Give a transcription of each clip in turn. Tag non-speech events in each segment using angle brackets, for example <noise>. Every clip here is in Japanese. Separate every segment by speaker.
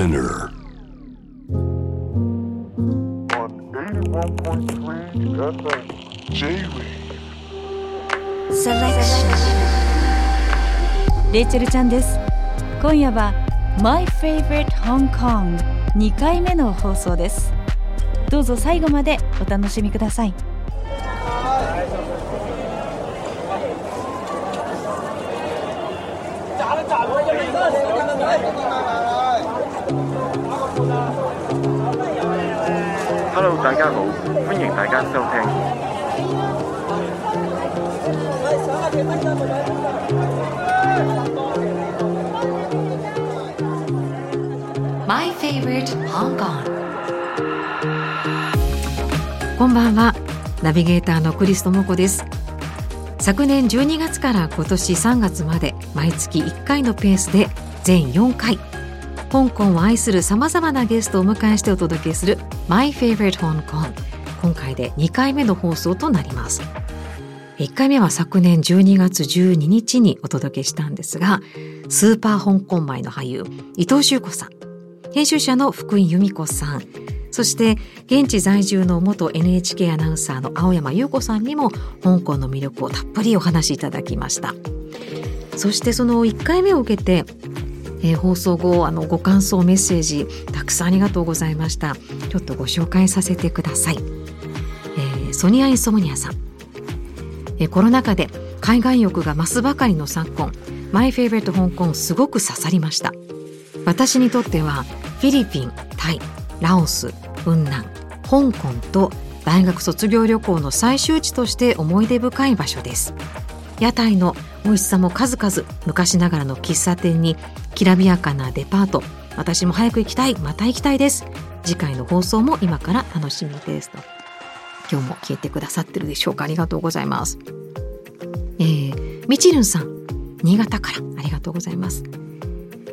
Speaker 1: Spinner.
Speaker 2: レイチェルちゃんです。今夜は My Favorite Hong Kong 2回目の放送です。どうぞ最後までお楽しみください。
Speaker 3: 大家好，歡迎大家收聽。
Speaker 4: My Favorite Hong Kong. こんばんは。ナビゲーターのクリストモコです。昨年12月から今年3月まで毎月1回のペースで全4回。香港を愛するさまざまなゲストをお迎えしてお届けする My Favorite Hong Kong 今回で2回目の放送となります。1回目は昨年12月12日にお届けしたんですがスーパー香港米の俳優伊藤修子さん。編集者の福井由美子さん。そして現地在住の元 NHK アナウンサーの青山優子さんにも香港の魅力をたっぷりお話しいただきました。そしてその1回目を受けて、えー放送後あのご感想メッセージたくさんありがとうございました。ちょっとご紹介させてください、えーソニア・インソムニアさん。えーコロナ禍で海外欲が増すばかりの昨今マイフェイブレット香港すごく刺さりました。私にとってはフィリピンタイラオス雲南香港と大学卒業旅行の最終地として思い出深い場所です。屋台の美味しさも数々昔ながらの喫茶店にきらびやかなデパート私も早く行きたいまた行きたいです。次回の放送も今から楽しみですと。今日も聞いてくださってるでしょうか。ありがとうございます。えー、みちるんさん新潟からありがとうございます。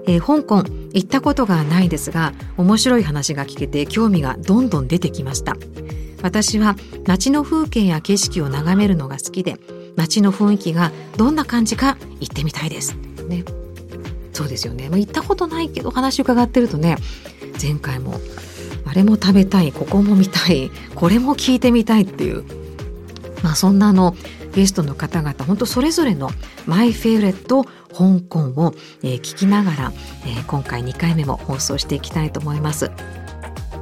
Speaker 4: えー香港行ったことがないですが面白い話が聞けて興味がどんどん出てきました。私は街の風景や景色を眺めるのが好きで街の雰囲気がどんな感じか行ってみたいです。ね。そうですよね、まあ、行ったことないけど話伺ってるとね前回もあれも食べたいここも見たいこれも聞いてみたいっていうまあそんなあのゲストの方々本当それぞれのマイフェイレット香港を、えー聞きながら、えー今回2回目も放送していきたいと思います。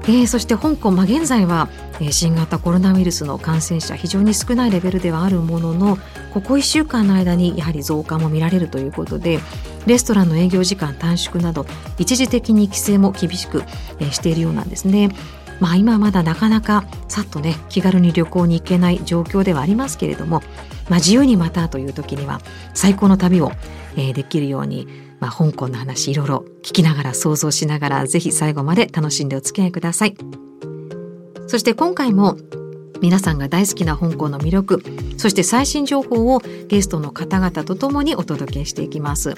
Speaker 4: えーそして香港、まあ、現在は、えー新型コロナウイルスの感染者非常に少ないレベルではあるもののここ1週間の間にやはり増加も見られるということでレストランの営業時間短縮など一時的に規制も厳しく、えしているようなんですね。まあ今はまだなかなかさっとね気軽に旅行に行けない状況ではありますけれども、まあ、自由にまたという時には最高の旅を、えーできるように、まあ、香港の話いろいろ聞きながら想像しながらぜひ最後まで楽しんでお付き合いください。そして今回も皆さんが大好きな香港の魅力そして最新情報をゲストの方々とともにお届けしていきます。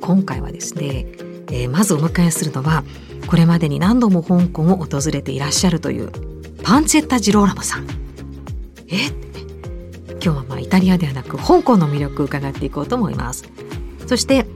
Speaker 4: 今回はですね、えーまずお迎えするのはこれまでに何度も香港を訪れていらっしゃるというパンチェッタ・ジローラムさん。え？今日はまあイタリアではなく香港の魅力を伺っていこうと思います。そして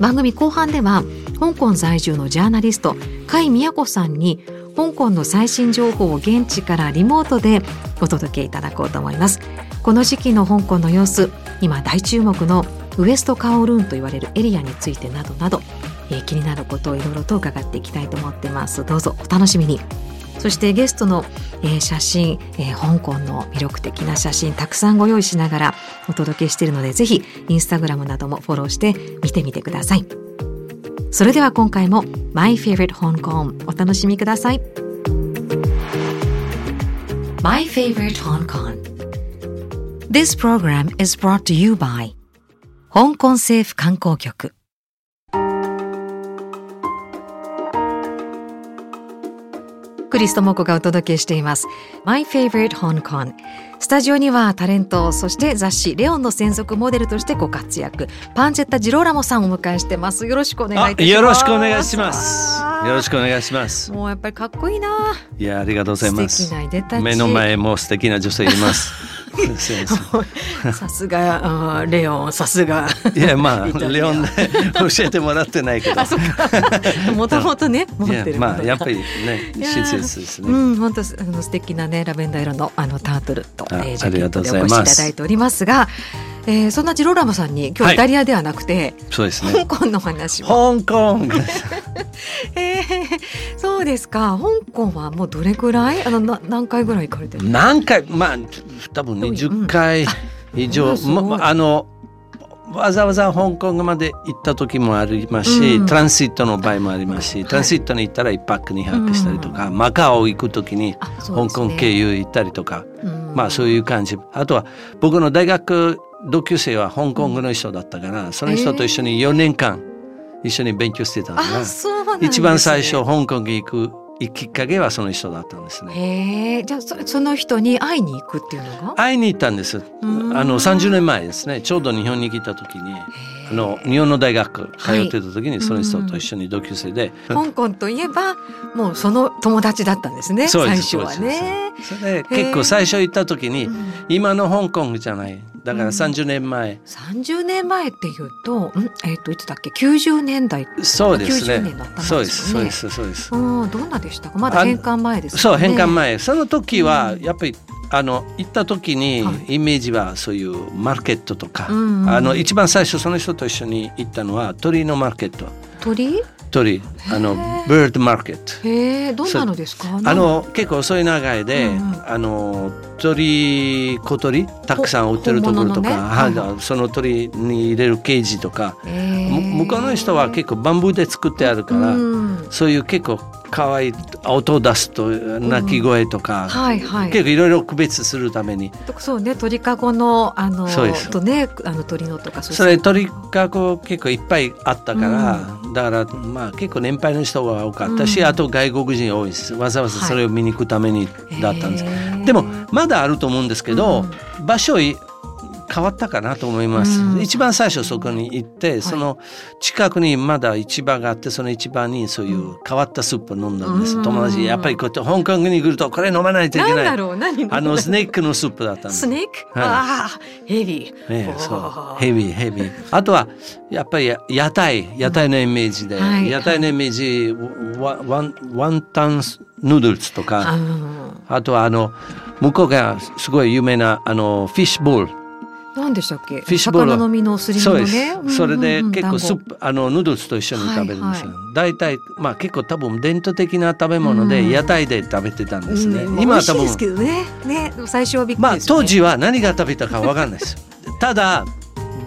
Speaker 4: 番組後半では香港在住のジャーナリスト甲斐美也子さんに香港の最新情報を現地からリモートでお届けいただこうと思います。この時期の香港の様子今大注目のウエストカオルーンと言われるエリアについてなどなど、えー気になることをいろいろと伺っていきたいと思ってます。どうぞお楽しみに。そしてゲストの、えー写真、えー香港の魅力的な写真たくさんご用意しながらお届けしているのでぜひインスタグラムなどもフォローして見てみてください。それでは今回も My Favorite Hong Kong お楽しみください My Favorite Hong Kong This program is brought to you by 香港政府観光局クリストモコがお届けしています My Favorite Hong Kong スタジオにはタレントそして雑誌レオンの専属モデルとしてご活躍パンチェッタ・ジローラモさんをお迎えしてます。よろしくお願いいたします。
Speaker 5: よろしくお願いします。よろしくお願いします。
Speaker 4: もうやっぱりかっこいいな。い
Speaker 5: や、ありがとうございます。目の前も素敵な女性います。<laughs>
Speaker 4: さすがレオンさすが。
Speaker 5: いやまあレオンで教えてもらってないけど。
Speaker 4: もともとね持ってる
Speaker 5: まあやっぱ
Speaker 4: り
Speaker 5: りね親切ですね、
Speaker 4: うん、本当あの素敵なねラベンダー色のあのタートルと、ジャケットで
Speaker 5: ありがとうござ
Speaker 4: お越し
Speaker 5: い
Speaker 4: ただいておりますが、えー、そんなジローラモさんに今
Speaker 5: はい。
Speaker 4: 日イタリアではなくて、
Speaker 5: そうですね。
Speaker 4: 香港の話も、
Speaker 5: 香港。<laughs>
Speaker 4: えー、そうですか。香港はもうどれぐらい？あのな何回ぐらい行かれてる
Speaker 5: 何回？まあ多分20回以上、
Speaker 4: うんすごい。
Speaker 5: まあのわざわざ香港まで行った時もありますし、
Speaker 4: うん。
Speaker 5: トランシットの場合もありますし、
Speaker 4: はい。
Speaker 5: トランシットに行ったら1泊2泊したりとか、マカオ行く時に香港経由行ったりとか、
Speaker 4: うん
Speaker 5: まあそういう感じ。あとは僕の大学同級生は香港の人だったから、その人と一緒に4年間一緒に勉強してた
Speaker 4: んです、ね、
Speaker 5: 一番最初香港に行くきっかけはその人だったんですね。
Speaker 4: じゃあそその人に会いに行くっていうのが？
Speaker 5: 会いに行ったんです。あ
Speaker 4: ん
Speaker 5: の30年前ですね。ちょうど日本に来た時に、あの日本の大学通ってた時にその人と一緒に同級生で、
Speaker 4: 香港といえばもうその友達だったんですね最初はね。
Speaker 5: それで結構最初行った時に、
Speaker 4: うん。
Speaker 5: 今の香港じゃない。だから30年前、
Speaker 4: 30年前っていうと、んえっ、といつだっけ？90年代。
Speaker 5: そうです
Speaker 4: 90年
Speaker 5: ね
Speaker 4: の頭。
Speaker 5: そうで
Speaker 4: です
Speaker 5: そうですそうです。
Speaker 4: うん。どんなでしたか？まだ返還前です
Speaker 5: そう返還前。その時は
Speaker 4: うん。
Speaker 5: やっぱりあの行った時に
Speaker 4: は
Speaker 5: イメージはそういうマーケットとか、
Speaker 4: うんうん。
Speaker 5: あの一番最初その人と一緒に行ったのは鳥のマーケット。
Speaker 4: 鳥？
Speaker 5: 鳥あの
Speaker 4: へー。
Speaker 5: ドマーケット
Speaker 4: へえどんなのですか？
Speaker 5: あの結構細い長いで、
Speaker 4: うんうん。
Speaker 5: あの鳥小鳥たくさん売ってるところとか、
Speaker 4: ね。
Speaker 5: はいその鳥に入れるケージとか、向こうの人は結構バンブーで作ってあるから、
Speaker 4: うん。
Speaker 5: そういう結構可愛い音を出すと鳴き声とか、
Speaker 4: はいはい。
Speaker 5: 結構いろいろ区別するために。
Speaker 4: そうね鳥かごのあの
Speaker 5: そうです。
Speaker 4: とねあの鳥のとかそ
Speaker 5: れ鳥かご結構いっぱいあったから、だからまあ結構年配の人が多かったし、
Speaker 4: うん。
Speaker 5: あと外国人多いです。わざわざそれを見に行くためにだったんです、
Speaker 4: へー。
Speaker 5: でもまだあると思うんですけど、場所い変わったかなと思います、
Speaker 4: うん。
Speaker 5: 一番最初そこに行って、その近くにまだ市場があってその市場にそういう変わったスープ飲んだんです、
Speaker 4: うん。
Speaker 5: 友達やっぱりこうやって香港に来るとこれ飲まないといけ
Speaker 4: な
Speaker 5: い。
Speaker 4: ろう何
Speaker 5: あのスネークのスープだったんです。
Speaker 4: スネーク、
Speaker 5: はい。
Speaker 4: ああヘビー、
Speaker 5: ねそう。ヘビーヘビー。あとはやっぱりや屋台。屋台のイメージで、
Speaker 4: はい。
Speaker 5: 屋台のイメージワワンワンタンヌードルとか。
Speaker 4: あ
Speaker 5: あとはあの向こうがすごい有名なあのフィッシュボール
Speaker 4: 何でしたっけ？
Speaker 5: フィッシュボール。
Speaker 4: 魚の身のすり身
Speaker 5: そうです、
Speaker 4: のね
Speaker 5: それで結構スー
Speaker 4: 団
Speaker 5: プあのヌードルと一緒に食べるんですよ、
Speaker 4: はい
Speaker 5: 大体まあ結構多分伝統的な食べ物で
Speaker 4: うん。
Speaker 5: 屋台で食べてたん
Speaker 4: 子
Speaker 5: ですね、
Speaker 4: うん。
Speaker 5: 今は多分
Speaker 4: ですけどね。ね。最初はびっくり
Speaker 5: まあ当時は何が食べたかわかんないです。<laughs> ただ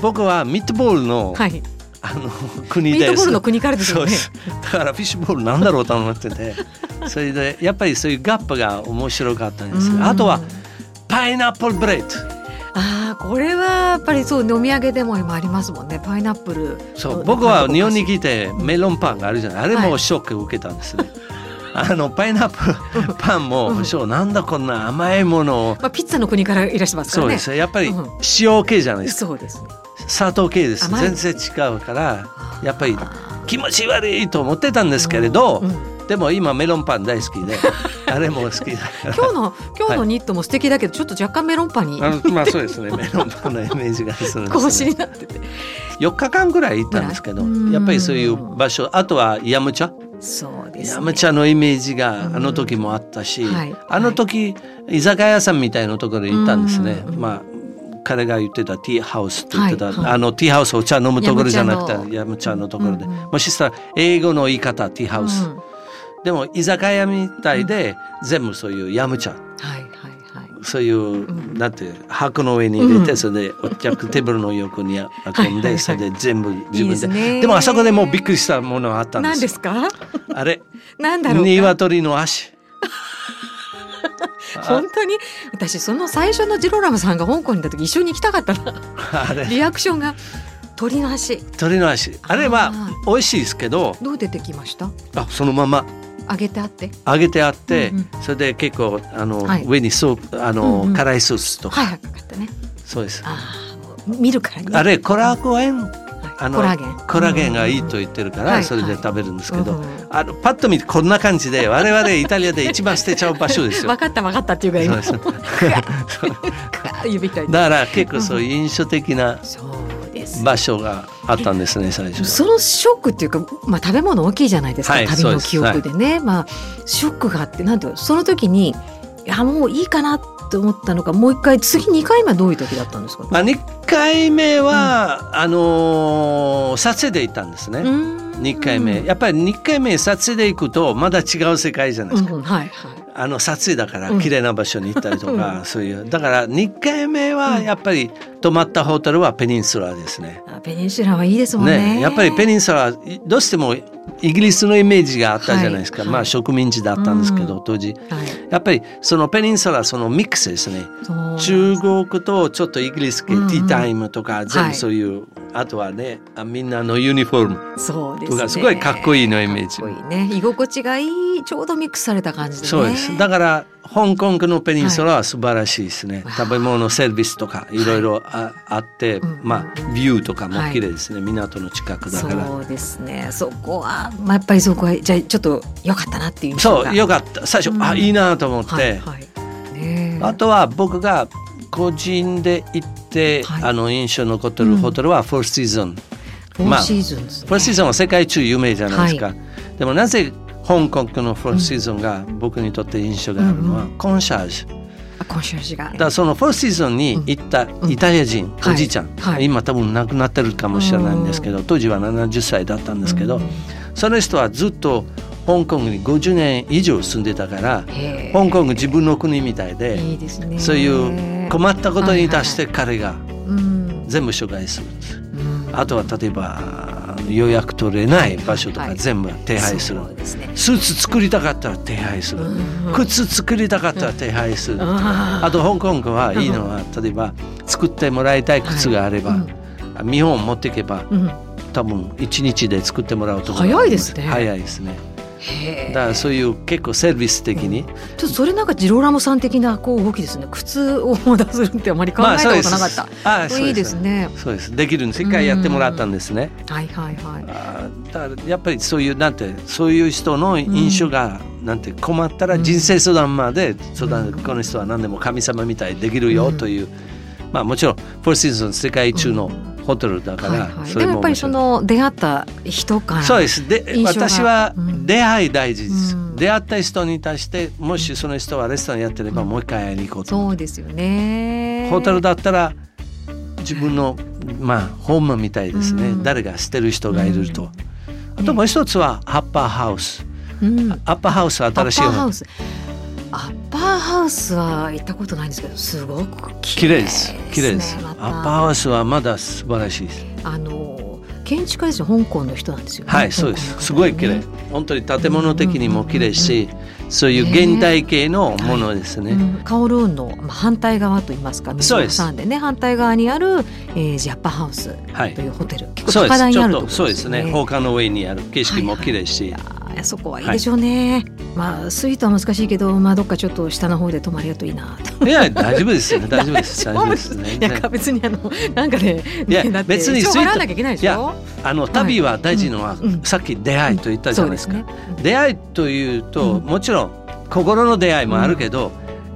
Speaker 5: 僕はミートボールの、
Speaker 4: はい。
Speaker 5: あの国です
Speaker 4: ミートボールの国からですよね。
Speaker 5: だからフィッシュボールなんだろうと思ってて。<laughs> それでやっぱりそういうガップが面白かったんです
Speaker 4: うん。
Speaker 5: あとはパイナップルブレッド
Speaker 4: ああこれはやっぱりそうねお土産でも今ありますもんね。パイナップル
Speaker 5: そう僕は日本に
Speaker 4: 来
Speaker 5: 来てメロンパンがあるじゃない。あれもショック受けたんですね、あのパイナップルパンも、そうなんだこんな甘いものを。
Speaker 4: まあ、ピッツァの国からいらっしゃいますからね。
Speaker 5: そうです。やっぱり
Speaker 4: うん。
Speaker 5: 塩系じゃないですか。
Speaker 4: そうです。ね
Speaker 5: 砂糖系です。全然違うからやっぱり気持ち悪いと思ってたんですけれど、
Speaker 4: うん
Speaker 5: でも今メロンパン大好きで <laughs> あれも好きだから。
Speaker 4: 今日の今日のニットも素敵だけど、ちょっと若干メロンパンに。
Speaker 5: まあそうですね。メロンパンのイメージがするんです、ね、
Speaker 4: になってて。
Speaker 5: 4日間ぐらい行ったんですけど
Speaker 4: うん
Speaker 5: やっぱりそういう場所あとはヤムチャ？
Speaker 4: そうです、ね、
Speaker 5: ヤムチャのイメージがあの時もあったし、
Speaker 4: うんはい。
Speaker 5: あの時居酒屋さんみたいなところに行ったんですね、
Speaker 4: うん。
Speaker 5: まあ彼が言ってたティーハウスって言ってた、
Speaker 4: はい。はい。
Speaker 5: あのティーハウスお茶飲むところじゃなくてヤムチャの。ところで、
Speaker 4: うんうん
Speaker 5: もしかしたら英語の言い方ティーハウス、
Speaker 4: うん
Speaker 5: でも居酒屋みたいで、全部そういうヤムチャ。
Speaker 4: はいはいはい。
Speaker 5: そういう、
Speaker 4: ん
Speaker 5: なんて箱の上に入れて、
Speaker 4: うん。
Speaker 5: それでお客 <laughs> テーブルの横に運んで、
Speaker 4: はいはいはい。
Speaker 5: それで全部自分で。
Speaker 4: で
Speaker 5: もあそこでもうびっくりしたものがあったんです。
Speaker 4: 何ですか？
Speaker 5: あれ？
Speaker 4: なんだろうか？
Speaker 5: 鶏の足。<laughs>
Speaker 4: 本当に？私その最初のジロラムさんが香港にいた時一緒に行きたかったな。リアクションが鳥の足。
Speaker 5: 鶏の足。あれは美味しいですけど。
Speaker 4: どう出てきました？
Speaker 5: あそのまま
Speaker 4: 揚げてあって。
Speaker 5: 揚げてあって、
Speaker 4: うん
Speaker 5: それで結構あの、
Speaker 4: はい。
Speaker 5: 上にソースあの、
Speaker 4: うんうん。
Speaker 5: 辛いソースとか、
Speaker 4: はいはいかかったね。
Speaker 5: そうです。
Speaker 4: あ見るからに
Speaker 5: あれコラーゲンあの
Speaker 4: コラーゲン。
Speaker 5: コラーゲンがいいと言ってるから、
Speaker 4: はい
Speaker 5: それで食べるんですけど、
Speaker 4: うん
Speaker 5: あのパッと見てこんな感じで我々イタリアで一番捨てちゃう場所ですよ。
Speaker 4: 分。かった分かったっていうぐらい今 <laughs>
Speaker 5: だから結構そういう印象的な場所があったんですね最初は。
Speaker 4: そのショックっていうか、まあ、食べ物大きいじゃないですか、
Speaker 5: はい
Speaker 4: 旅の記憶でね、まあ、ショックがあってなんていうのその時にいやもういいかなって思ったのかもう一回次2回目はどういう時だったんですか、
Speaker 5: まあ2回目は、あのー撮影で行ったんですね。2回目。やっぱり2回目撮影で行くとまだ違う世界じゃないですか。
Speaker 4: うんうんはいはい。
Speaker 5: あの撮影だから
Speaker 4: うん。
Speaker 5: 綺麗な場所に行ったりとか、<laughs> そういう。だから2回目はやっぱり泊まったホテルはペニンスラですね。
Speaker 4: あペニンシュラはいいですもんね。
Speaker 5: ねやっぱりペニンスラどうしてもイギリスのイメージがあったじゃないですか、
Speaker 4: はい。
Speaker 5: まあ植民地だったんですけど、
Speaker 4: う
Speaker 5: 当時。
Speaker 4: はい。
Speaker 5: やっぱりそのペニンスラそのミックスですね中国とちょっとイギリス系、
Speaker 4: うんうん
Speaker 5: ティータイムとか全
Speaker 4: はい
Speaker 5: 部そういう、あとはねあみんなのユニフォーム。
Speaker 4: そうですね。
Speaker 5: すごいかっこいいのイメージ。
Speaker 4: ね。居心地がいいちょうどミックスされた感じでね。
Speaker 5: そうです。だから香港のペニンスラは素晴らしいですね、
Speaker 4: はい
Speaker 5: 食べ物セービスとかい。ろいろああって、
Speaker 4: うん
Speaker 5: まあビューとかも綺麗ですね、港の近くだから。
Speaker 4: そうですね。そこは、まあ、やっぱりそこはじゃあちょっと良かったなっていう
Speaker 5: そうよかった。最初、
Speaker 4: うん。
Speaker 5: あいいなと思って、
Speaker 4: はいはい。
Speaker 5: あとは僕が個人で行って、
Speaker 4: はい。
Speaker 5: あの印象に残ってるホテルはフォーシーズン、
Speaker 4: フォーシーズンですね、
Speaker 5: フォーシーズンは世界中有名じゃないですか、でもなぜ香港のフォーシーズンが僕にとって印象があるのは、
Speaker 4: うん
Speaker 5: コンシャージ。ュ
Speaker 4: あコンシェルジュが。
Speaker 5: だからそのフォーシーズンに行ったイタリア人、
Speaker 4: うん
Speaker 5: おじいちゃん、
Speaker 4: はい。はい
Speaker 5: 今多分亡くなってるかもしれないんですけど当時は70歳だったんですけど、
Speaker 4: うん。
Speaker 5: その人はずっと香港に50年以上住んでたから香港が自分の国みたいで
Speaker 4: いいですね。
Speaker 5: そういう困ったことに対して彼が
Speaker 4: うん。
Speaker 5: 全部紹介するあとは例えば予約取れない場所と
Speaker 4: はいはい。
Speaker 5: か全部手配する。
Speaker 4: そうですね。
Speaker 5: スーツ作りたかったら手配する。
Speaker 4: うん
Speaker 5: 靴作りたかったら手配する。
Speaker 4: あー。
Speaker 5: あと香港はいいのは例えば作ってもらいたい靴があれば、見本持っていけば
Speaker 4: うん。うん
Speaker 5: 多分一日で作ってもらうと
Speaker 4: 早いですね。
Speaker 5: 早いですね。だからそういう結構セービス的に、
Speaker 4: ちょっとそれなんかジローラモさん的なこう動きですね。靴を出するってあまり考えたことなかった、
Speaker 5: あそう
Speaker 4: いいですね。
Speaker 5: そうです。できるんです。一回やってもらったんですね。
Speaker 4: はいはいはい。
Speaker 5: あーだからやっぱりそういうなんてそういう人の印象が、なんて困ったら人生相談まで相談、この人は何でも神様みたいにできるよという、まあもちろんフォーシーズン世界中のホテルだから、
Speaker 4: はいはい、でもやっぱりその出会った人から
Speaker 5: そうです。で私は
Speaker 4: うん。
Speaker 5: 出会い大事です、
Speaker 4: うん。
Speaker 5: 出会った人に対してもしその人はレストランやってればもう一回会いに行こうと、
Speaker 4: そうですよね。
Speaker 5: ホテルだったら自分のまあホームみたいですね、
Speaker 4: うん。
Speaker 5: 誰が捨てる人がいると、あともう一つはアッパーハウス。
Speaker 4: うん。
Speaker 5: アッパーハウス新しい
Speaker 4: ーハウスアッパーハウスは行ったことないんですけどすごく綺麗で
Speaker 5: す。す。綺麗です、
Speaker 4: また。
Speaker 5: アッパーハウスはまだ素晴らしいです。
Speaker 4: あの建築家ですよ香港の人なんですよ。ね、
Speaker 5: はいそうです。すごい綺麗。
Speaker 4: ね
Speaker 5: 本当に建物的にも綺麗しそういう現代系のものですね、
Speaker 4: うん。カオルーンのまあ反対側といいますか
Speaker 5: そうです。
Speaker 4: でね反対側にある、えー、ジャッパハウス
Speaker 5: はい。
Speaker 4: というホテル、結
Speaker 5: そう
Speaker 4: 構高台
Speaker 5: です。ちょっと
Speaker 4: にあるところ
Speaker 5: そうですね。放課の上にある。景色も綺麗し、
Speaker 4: いやーそこはいいでしょうね、まあスイートは難しいけどまあどっかちょっと下の方で泊まれるといいなと。
Speaker 5: いや大丈夫ですよね。大丈夫です。<laughs> 大丈夫ですね。
Speaker 4: いや別にあのなんかね
Speaker 5: いや別にスイート。
Speaker 4: いけないでし
Speaker 5: い
Speaker 4: ょ
Speaker 5: あの旅は大事のは、
Speaker 4: うん
Speaker 5: さっき出会いと言ったじゃないですか、
Speaker 4: そうね。
Speaker 5: 出会いというと、
Speaker 4: うん。
Speaker 5: もちろん心の出会いもあるけど、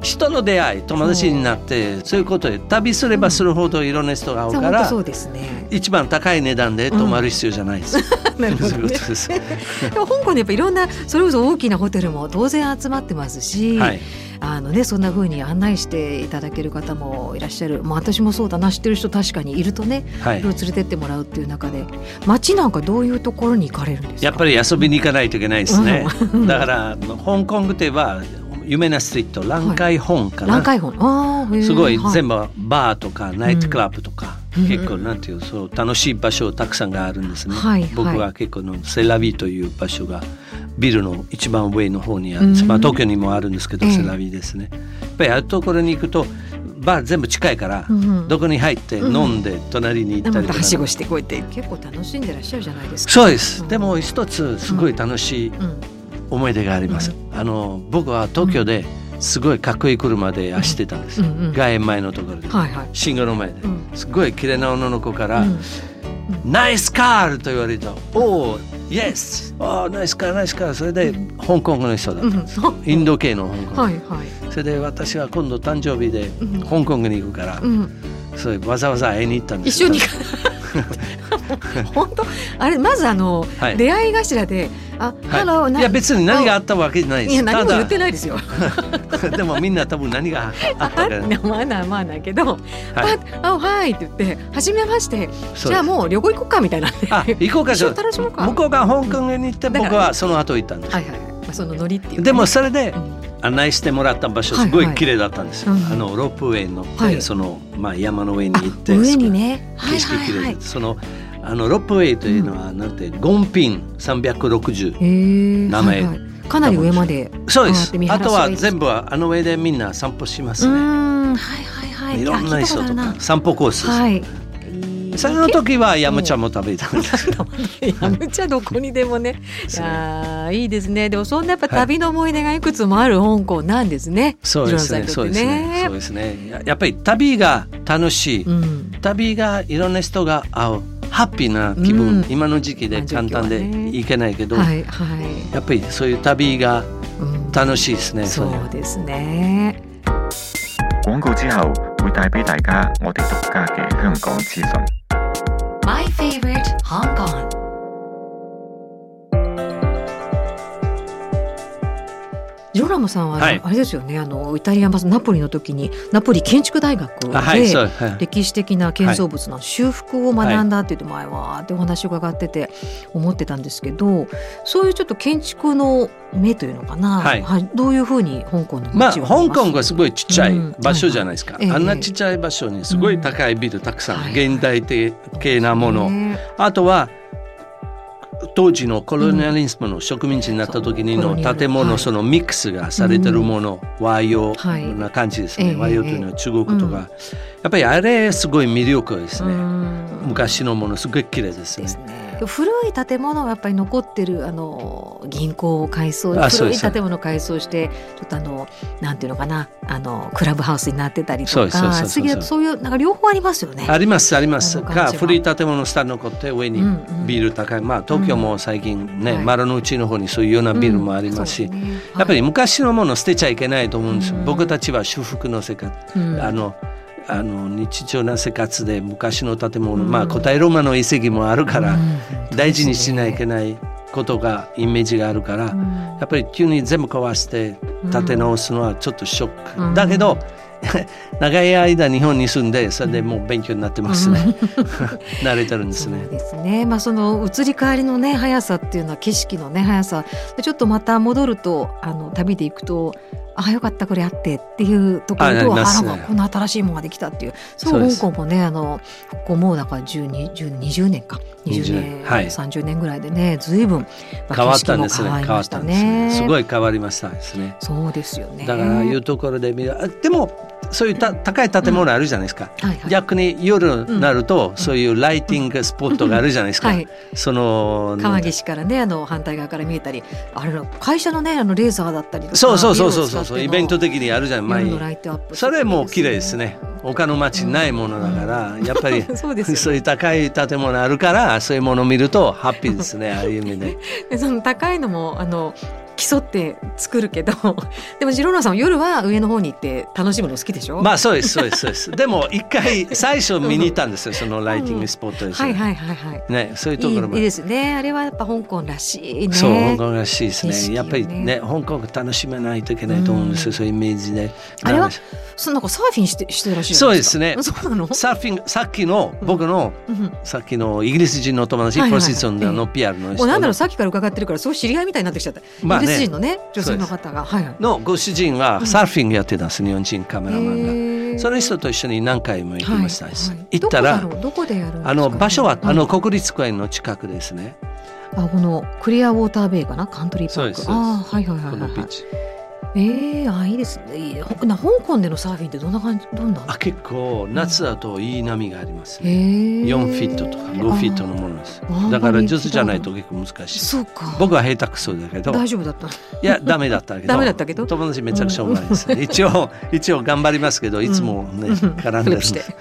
Speaker 5: 人の出会い友達になってそういうことで旅すればするほどいろんな人が会うから、
Speaker 4: そうですね。
Speaker 5: 一番高い値段で泊まる必要じゃないです、
Speaker 4: なるほど <laughs>
Speaker 5: で
Speaker 4: も香港でやっぱいろんなそれこそ大きなホテルも当然集まってますし、
Speaker 5: はい。
Speaker 4: あのねそんな風に案内していただける方もいらっしゃる、まあ、私もそうだな知ってる人確かにいるとね
Speaker 5: はい。
Speaker 4: 連れてってもらうっていう中で街なんかどういうところに行かれるんですか？
Speaker 5: やっぱり遊びに行かないといけないですね、だから香港では有名なストリート蘭海本かな、
Speaker 4: 何回本。あーへー。
Speaker 5: すごい
Speaker 4: は
Speaker 5: 全部バーとかナイトクラブとか、
Speaker 4: うん。
Speaker 5: 結構なんていうそう楽しい場所たくさんがあるんですね、
Speaker 4: はいはい。
Speaker 5: 僕は結構のセラビという場所がビルの一番上の方にある、
Speaker 4: うん。
Speaker 5: まあ、東京にもあるんですけど、
Speaker 4: ええ。
Speaker 5: セラビですね。やっぱりあるところに行くとバー全部近いから、
Speaker 4: うんうん。
Speaker 5: どこに入って飲んで隣に行った
Speaker 4: ま
Speaker 5: りとか、
Speaker 4: たはしごしてこうやって結構楽しんでらっしゃるじゃないですか。
Speaker 5: そうです、
Speaker 4: うん。
Speaker 5: でも一つすごい楽しい
Speaker 4: うん
Speaker 5: 思い出があります、あの僕は東京ですごいかっこいい車で走ってたんです、
Speaker 4: うんうん
Speaker 5: 外苑前のところで、
Speaker 4: はいはい。
Speaker 5: 信号の前で、
Speaker 4: うん。
Speaker 5: すごい綺麗な女の子から、
Speaker 4: うん。
Speaker 5: ナイスカーと言われたおおイエスあナイスカーナイスカーそれで香港の人だった。んです、
Speaker 4: うん。
Speaker 5: インド系の香港、
Speaker 4: はいはい。
Speaker 5: それで私は今度誕生日で
Speaker 4: うん。
Speaker 5: 香港に行くから、
Speaker 4: うん。
Speaker 5: それわざわざ会いに行ったんです
Speaker 4: 一緒に。<laughs> 本当？あれまずあの、
Speaker 5: はい。
Speaker 4: 出会い頭であ、
Speaker 5: はい、
Speaker 4: ない
Speaker 5: や別に何があったわけじゃないです
Speaker 4: いや何も言って
Speaker 5: い
Speaker 4: ないですよ。<laughs>
Speaker 5: でもみんな多分何があ
Speaker 4: あ
Speaker 5: ったか
Speaker 4: まあなまあだけど、
Speaker 5: はい。
Speaker 4: ああはいって言って初めまして。じゃあもう旅行行こうかみたいな。
Speaker 5: あ行こうか
Speaker 4: 一緒に楽しもうか。
Speaker 5: 向こうが香港に行って僕はその後行ったんです、
Speaker 4: はいはいはい。まあそのノリっていう
Speaker 5: でもそれで
Speaker 4: うん。
Speaker 5: 案内してもらった場所
Speaker 4: はい
Speaker 5: すごい綺麗だったんですよ、
Speaker 4: うん
Speaker 5: あのロープウェイに乗って、
Speaker 4: はい。
Speaker 5: その、まあ、山の上に行って
Speaker 4: あ上にね。はい
Speaker 5: 景色綺麗で、
Speaker 4: はいはい。
Speaker 5: そのあのロープウェイというのは、なんてゴンピン360
Speaker 4: へえ。
Speaker 5: 名前
Speaker 4: はいはいかなり上まで。
Speaker 5: そうですあとは全部はあの上でみんな散歩しますね、
Speaker 4: はいはいはい。
Speaker 5: いろんな人とか散歩コース
Speaker 4: はい。
Speaker 5: その時はヤムチャも食べたんです
Speaker 4: やむちゃどこにでもね。いやーいいですね。でもそんなやっぱ旅の思い出がいくつもある香港なんですね。
Speaker 5: そうですね
Speaker 4: ジ
Speaker 5: そうですねそうですねややっぱり旅が楽しい、
Speaker 4: うん。
Speaker 5: 旅がいろんな人が会うハッピーな気分、
Speaker 4: うん
Speaker 5: 今の時期で簡単で
Speaker 4: まあ時期はね
Speaker 5: 行けないけど、
Speaker 4: はいはい。
Speaker 5: やっぱりそういう旅が
Speaker 4: うん
Speaker 5: 楽しいですね。
Speaker 4: そうですね。
Speaker 3: 廣告之後會帶俾大家我哋獨家嘅香港資訊。
Speaker 4: My favorite Hong Kong。ジョラムさんは、
Speaker 5: はい。
Speaker 4: あれですよねあのイタリアンバスナポリの時にナポリ建築大学で、
Speaker 5: あはい、
Speaker 4: 歴史的な建造物の修復を学んだって言って前はってお話を伺ってて思ってたんですけどそういうちょっと建築の目というのかな、
Speaker 5: はい。
Speaker 4: どういうふうに香港の
Speaker 5: まあ、香港がすごいちっちゃい
Speaker 4: うん。
Speaker 5: 場所じゃないですか。
Speaker 4: はい。はい
Speaker 5: あんなちっちゃい場所にすごい高いビルたくさん、
Speaker 4: はい。
Speaker 5: 現代的なもの。
Speaker 4: ね。
Speaker 5: あとは、当時のコロニアリズムの植民地になった時にの建物、
Speaker 4: はい
Speaker 5: そのミックスがされてるもの、和洋
Speaker 4: はい
Speaker 5: な感じです
Speaker 4: ええ
Speaker 5: ね。和洋というのは中国とか。
Speaker 4: うん
Speaker 5: やっぱりあれすごい魅力ですね。
Speaker 4: うん
Speaker 5: 昔のものすごい綺麗ですね
Speaker 4: です。ね。古い建物はやっぱり残ってるあの銀行を改装古い建物を改装してちょっとあのなんていうのかなあのクラブハウスになってたりとか次はそういうなんか両方ありますよね。
Speaker 5: ありますあります。か古い建物下に残って上にビル高い、まあ東京も最近ね、
Speaker 4: はい。
Speaker 5: 丸の内の方にそういうようなビルもありますし、やっぱり昔のもの捨てちゃいけないと思うんです僕たちは修復の生活、
Speaker 4: うん。
Speaker 5: あのあの日常な生活で昔の建物、
Speaker 4: うん。
Speaker 5: まあ古代ローマの遺跡もあるから、
Speaker 4: うん。
Speaker 5: 大事にしないといけないことがイメージがあるから、
Speaker 4: うん。
Speaker 5: やっぱり急に全部壊して建て直すのはちょっとショック、
Speaker 4: うん。
Speaker 5: だけど <laughs> 長い間日本に住んでそれでもう勉強になってますね、<laughs> 慣れてるんです
Speaker 4: そう
Speaker 5: ね
Speaker 4: ですね。まあその移り変わりのね速さっていうのは景色のね速さ。でちょっとまた戻るとあの旅で行くと。あよかったこれあってっていうところとあらまこんな新しいものができたっていう。そ
Speaker 5: そう
Speaker 4: 香港もねあのここもうだから10 20 20年か20
Speaker 5: 20
Speaker 4: 年、
Speaker 5: 年はい。
Speaker 4: 30年ぐらいでねずいぶん
Speaker 5: 変わったんですね
Speaker 4: 変わ
Speaker 5: ったんですね。
Speaker 4: ね
Speaker 5: すごい変わりましたですね。
Speaker 4: そうですよね。
Speaker 5: だからいうところで見るあでもそういうた高い建物あるじゃないですか、
Speaker 4: はいはい。
Speaker 5: 逆に夜になると、そういうライティングスポットがあるじゃないですか、
Speaker 4: はい。
Speaker 5: その
Speaker 4: 川岸からねあの反対側から見えたりあれの会社のねあのレーザーだったりとか
Speaker 5: そうそうそうそうそうイベント的にあるじゃん前に。それも綺麗ですね。他の街にないものだから、やっぱり <laughs>
Speaker 4: そう
Speaker 5: いう高い建物あるからそういうものを見るとハッピーですねああいう意味で。<laughs>
Speaker 4: でその高いのもあの競って作るけど <laughs> でもジローナさんは夜は上の方に行って楽しむの好きでしょ、
Speaker 5: まあそうですそうですそうです。<laughs> でも一回最初見に行ったんですよそのライティングスポットですね、
Speaker 4: はいはいはいはい。
Speaker 5: ねそういうと
Speaker 4: いい
Speaker 5: ころも
Speaker 4: いいですね。あれはやっぱ香港らしいね。
Speaker 5: そう香港らしいですね。やっぱりね香港楽しめないといけないと思うんですよ、
Speaker 4: うん。
Speaker 5: そういうイメージで
Speaker 4: あれはそなんかサーフィンしてしてるらしい
Speaker 5: そうですね。
Speaker 4: そうなの、
Speaker 5: サーフィンさっきの僕の、
Speaker 4: うん
Speaker 5: さっきのイギリス人の友達、
Speaker 4: はいはいはい。
Speaker 5: プロシソンのピアノの人。
Speaker 4: もうなんだろ
Speaker 5: の
Speaker 4: うさっきから伺ってるからそう知り合いみたいになってきちゃった、
Speaker 5: まあね
Speaker 4: イギリス人のね女性の方が。はいはい。
Speaker 5: のご主人はサーフィンやってたんです、日本人カメラマンが。その人と一緒に何回も行きました。
Speaker 4: はいはい
Speaker 5: 行ったら
Speaker 4: どこでやるんですか？
Speaker 5: あの場所は、
Speaker 4: うん。
Speaker 5: あの国立公園の近くですね。
Speaker 4: あこのクリアウォーターベイかな？カントリーパーク。
Speaker 5: そうです
Speaker 4: あーはいはいはいはい
Speaker 5: このビーチ。
Speaker 4: ええあいいですね。いいほな香港でのサーフィンってどんな感じどんな
Speaker 5: あ結構夏だといい波がありますね、
Speaker 4: ええ
Speaker 5: 4フィットとか5フィットのものです
Speaker 4: あ
Speaker 5: だから上手じゃないと結構難しい
Speaker 4: そうか
Speaker 5: 僕は下手くそだけど。
Speaker 4: 大丈夫だった
Speaker 5: いやダメだったけど。
Speaker 4: ダメだったけど？
Speaker 5: 友達めちゃくちゃうまいです、一応一応頑張りますけどいつもね、絡んでるん
Speaker 4: して。
Speaker 5: です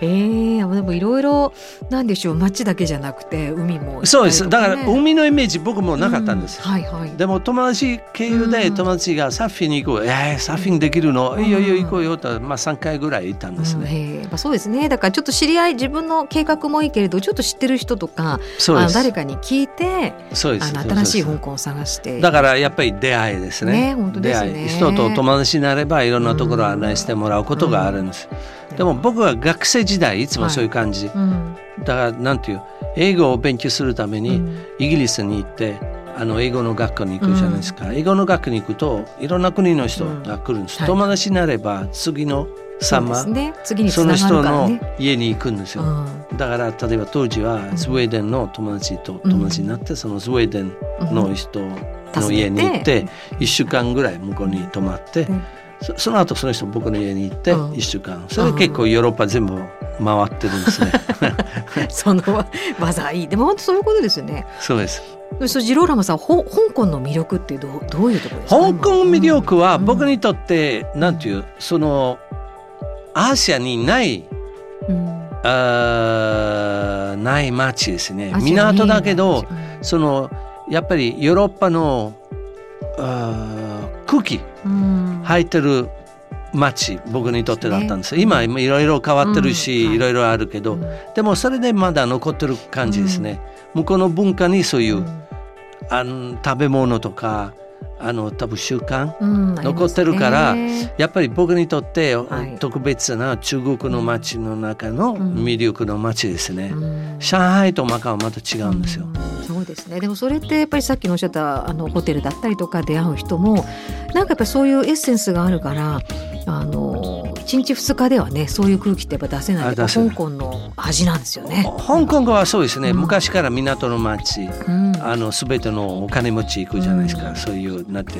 Speaker 4: ええでもいろいろなんでしょう。街だけじゃなくて海も
Speaker 5: そうです。だから
Speaker 4: 海
Speaker 5: 海のイメージ僕もなかったんです、
Speaker 4: はいはい。
Speaker 5: でも友達経由で
Speaker 4: うん。
Speaker 5: 友達がサーフィンに行こう、えー、サーフィンできるの、いいよいいよ行こうよ。と、まあ、3回ぐらい行ったんです
Speaker 4: うん
Speaker 5: ね、
Speaker 4: まあ、そうですね。だからちょっと知り合い自分の計画もいいけれどちょっと知ってる人とか
Speaker 5: そうです。
Speaker 4: 誰かに聞いて
Speaker 5: そうです。
Speaker 4: 新しい香港を探して。
Speaker 5: だからやっぱり出会いですね。
Speaker 4: ねね。
Speaker 5: 出会い。人と友達になればいろんなところを案内してもらうことがあるんです、でも僕は学生時代いつもそういう感じ、
Speaker 4: うん。
Speaker 5: だからなんていう英語を勉強するために
Speaker 4: うん。
Speaker 5: イギリスに行ってあの英語の学校に行くじゃないですか、英語の学校に行くといろんな国の人が来るんです、
Speaker 4: はい。
Speaker 5: 友達になれば次のサマ
Speaker 4: そうですね。次につ
Speaker 5: その人の家に行くんですよ、
Speaker 4: うん。
Speaker 5: だから例えば当時はスウェーデンの友達と友達になって、そのスウェーデンの人の家に行って1週間ぐらい向こうに泊まって、
Speaker 4: うん。
Speaker 5: そその後その人僕の家に行って
Speaker 4: うん。
Speaker 5: 1週間、それで結構ヨーロッパ全部回ってるんですね。<laughs>
Speaker 4: その技いい。でも本当そういうことですよね。
Speaker 5: そうです
Speaker 4: そうジローラムさんほ香港の魅力ってどうどういうところですか？
Speaker 5: 香港魅力は
Speaker 4: うん。
Speaker 5: 僕にとって、なんていうそのアジアにない
Speaker 4: うん。
Speaker 5: あーない街ですね。港だけど
Speaker 4: うん
Speaker 5: そのやっぱりヨーロッパの空気
Speaker 4: うん。
Speaker 5: 入ってる街僕にとってだったんです。今いろいろ変わってるし、
Speaker 4: うん。はい。
Speaker 5: いろいろあるけど、でもそれでまだ残ってる感じですね、向こうの文化にそういう、あの食べ物とかあの多分習慣
Speaker 4: うん
Speaker 5: 残ってるから
Speaker 4: ね
Speaker 5: やっぱり僕にとって、
Speaker 4: い。
Speaker 5: 特別な中国の街の中の魅力の街ですね、
Speaker 4: うん。
Speaker 5: 上海とマカオはまた違うんですよ、
Speaker 4: うんそうですね。でもそれってやっぱりさっきのおっしゃったあのホテルだったりとか出会う人もなんかやっぱりそういうエッセンスがあるからあの1日2日ではねそういう空気ってやっぱ出せない香港の味なんですよね。
Speaker 5: 香港はそうですね、
Speaker 4: うん。
Speaker 5: 昔から港の街
Speaker 4: うん。
Speaker 5: あの全てのお金持ち行くじゃないですか、
Speaker 4: うん。
Speaker 5: そういうなんて